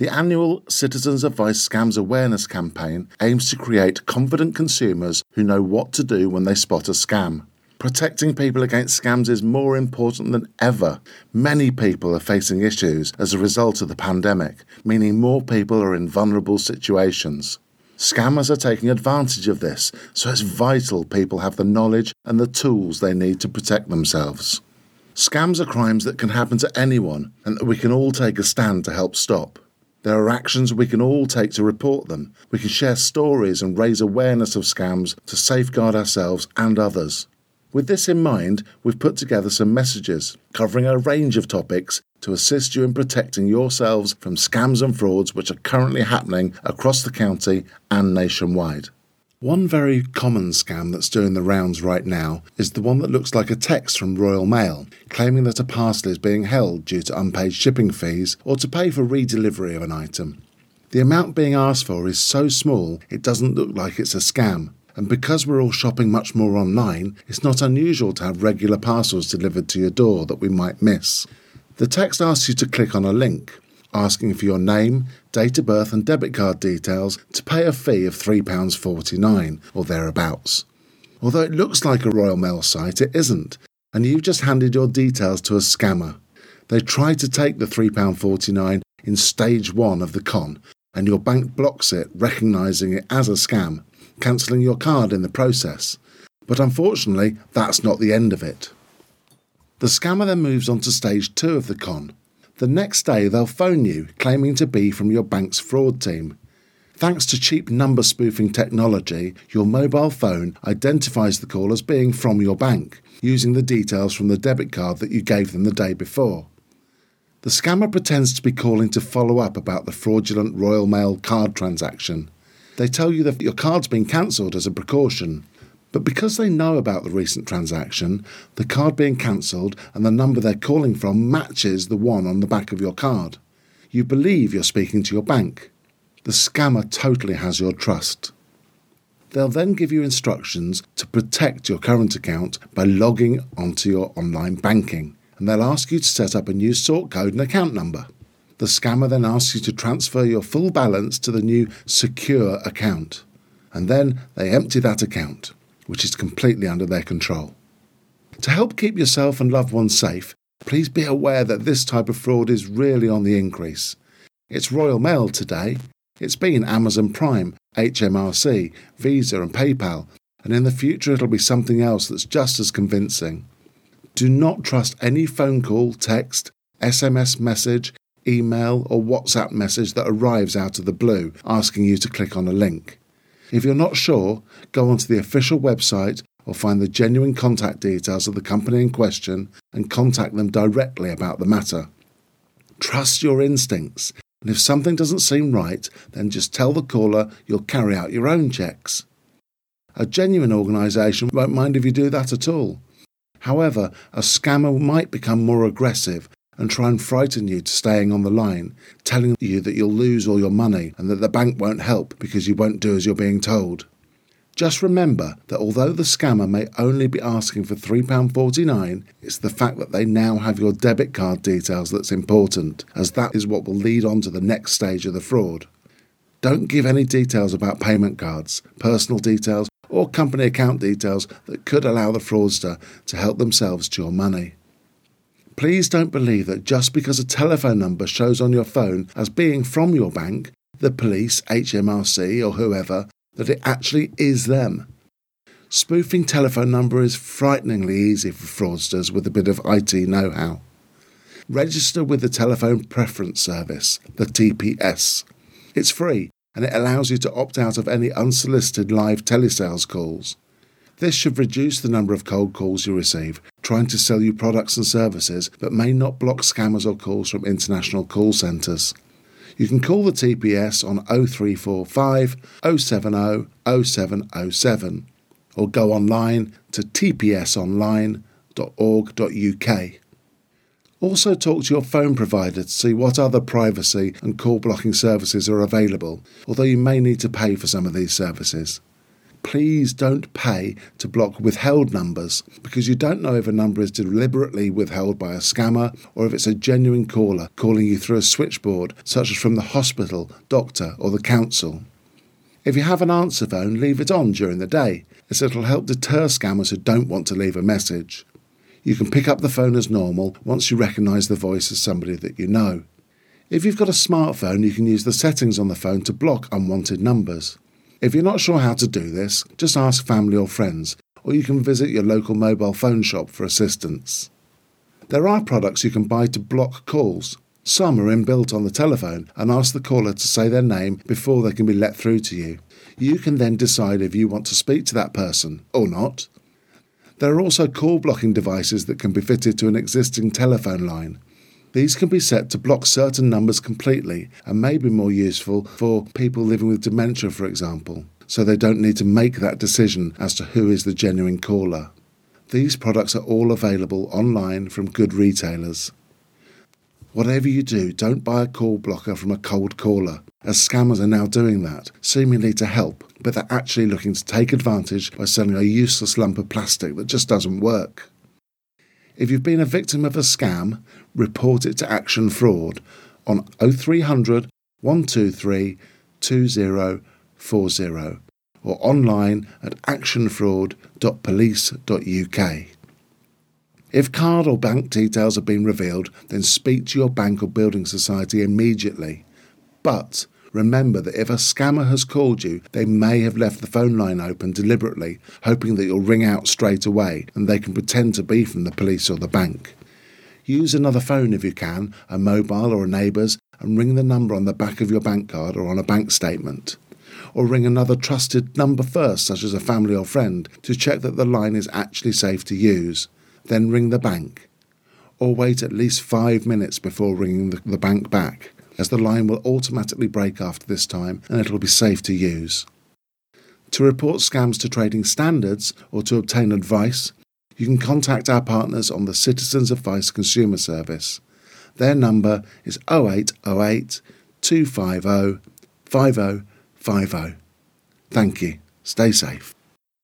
The annual Citizens Advice Scams Awareness campaign aims to create confident consumers who know what to do when they spot a scam. Protecting people against scams is more important than ever. Many people are facing issues as a result of the pandemic, meaning more people are in vulnerable situations. Scammers are taking advantage of this, so it's vital people have the knowledge and the tools they need to protect themselves. Scams are crimes that can happen to anyone and that we can all take a stand to help stop. There are actions we can all take to report them. We can share stories and raise awareness of scams to safeguard ourselves and others. With this in mind, we've put together some messages covering a range of topics to assist you in protecting yourselves from scams and frauds which are currently happening across the county and nationwide. One very common scam that's doing the rounds right now is the one that looks like a text from Royal Mail claiming that a parcel is being held due to unpaid shipping fees or to pay for redelivery of an item. The amount being asked for is so small it doesn't look like it's a scam. And because we're all shopping much more online, it's not unusual to have regular parcels delivered to your door that we might miss. The text asks you to click on a link asking for your name, date of birth, and debit card details to pay a fee of £3.49 or thereabouts. Although it looks like a Royal Mail site, it isn't, and you've just handed your details to a scammer. They try to take the £3.49 in stage one of the con, and your bank blocks it, recognising it as a scam, cancelling your card in the process. But unfortunately, that's not the end of it. The scammer then moves on to stage two of the con, the next day, they'll phone you, claiming to be from your bank's fraud team. Thanks to cheap number spoofing technology, your mobile phone identifies the call as being from your bank, using the details from the debit card that you gave them the day before. The scammer pretends to be calling to follow up about the fraudulent Royal Mail card transaction. They tell you that your card's been cancelled as a precaution, but because they know about the recent transaction, the card being cancelled and the number they're calling from matches the one on the back of your card. You believe you're speaking to your bank. The scammer totally has your trust. They'll then give you instructions to protect your current account by logging onto your online banking, and they'll ask you to set up a new sort code and account number. The scammer then asks you to transfer your full balance to the new secure account, and then they empty that account which is completely under their control. To help keep yourself and loved ones safe, please be aware that this type of fraud is really on the increase. It's Royal Mail today, it's been Amazon Prime, HMRC, Visa, and PayPal, and in the future it'll be something else that's just as convincing. Do not trust any phone call, text, SMS message, email, or WhatsApp message that arrives out of the blue asking you to click on a link. If you're not sure, go onto the official website or find the genuine contact details of the company in question and contact them directly about the matter. Trust your instincts, and if something doesn't seem right, then just tell the caller you'll carry out your own checks. A genuine organisation won't mind if you do that at all. However, a scammer might become more aggressive and try and frighten you to staying on the line, telling you that you'll lose all your money and that the bank won't help because you won't do as you're being told. Just remember that although the scammer may only be asking for £3.49, it's the fact that they now have your debit card details that's important, as that is what will lead on to the next stage of the fraud. Don't give any details about payment cards, personal details, or company account details that could allow the fraudster to help themselves to your money. Please don't believe that just because a telephone number shows on your phone as being from your bank, the police, HMRC, or whoever, that it actually is them. Spoofing telephone number is frighteningly easy for fraudsters with a bit of IT know how. Register with the Telephone Preference Service, the TPS. It's free and it allows you to opt out of any unsolicited live telesales calls. This should reduce the number of cold calls you receive, trying to sell you products and services, but may not block scammers or calls from international call centres. You can call the TPS on 0345 070 0707 or go online to tpsonline.org.uk. Also, talk to your phone provider to see what other privacy and call blocking services are available, although you may need to pay for some of these services. Please don't pay to block withheld numbers because you don't know if a number is deliberately withheld by a scammer or if it's a genuine caller calling you through a switchboard, such as from the hospital, doctor, or the council. If you have an answer phone, leave it on during the day, as it'll help deter scammers who don't want to leave a message. You can pick up the phone as normal once you recognise the voice as somebody that you know. If you've got a smartphone, you can use the settings on the phone to block unwanted numbers. If you're not sure how to do this, just ask family or friends, or you can visit your local mobile phone shop for assistance. There are products you can buy to block calls. Some are inbuilt on the telephone and ask the caller to say their name before they can be let through to you. You can then decide if you want to speak to that person or not. There are also call blocking devices that can be fitted to an existing telephone line. These can be set to block certain numbers completely and may be more useful for people living with dementia, for example, so they don't need to make that decision as to who is the genuine caller. These products are all available online from good retailers. Whatever you do, don't buy a call blocker from a cold caller, as scammers are now doing that, seemingly to help, but they're actually looking to take advantage by selling a useless lump of plastic that just doesn't work. If you've been a victim of a scam, report it to Action Fraud on 0300 123 2040 or online at actionfraud.police.uk. If card or bank details have been revealed, then speak to your bank or building society immediately. But remember that if a scammer has called you, they may have left the phone line open deliberately, hoping that you'll ring out straight away and they can pretend to be from the police or the bank. Use another phone if you can, a mobile or a neighbour's, and ring the number on the back of your bank card or on a bank statement. Or ring another trusted number first, such as a family or friend, to check that the line is actually safe to use then ring the bank. Or wait at least five minutes before ringing the, bank back, as the line will automatically break after this time and it will be safe to use. To report scams to trading standards or to obtain advice, you can contact our partners on the Citizens Advice Consumer Service. Their number is 0808 250 5050. Thank you. Stay safe.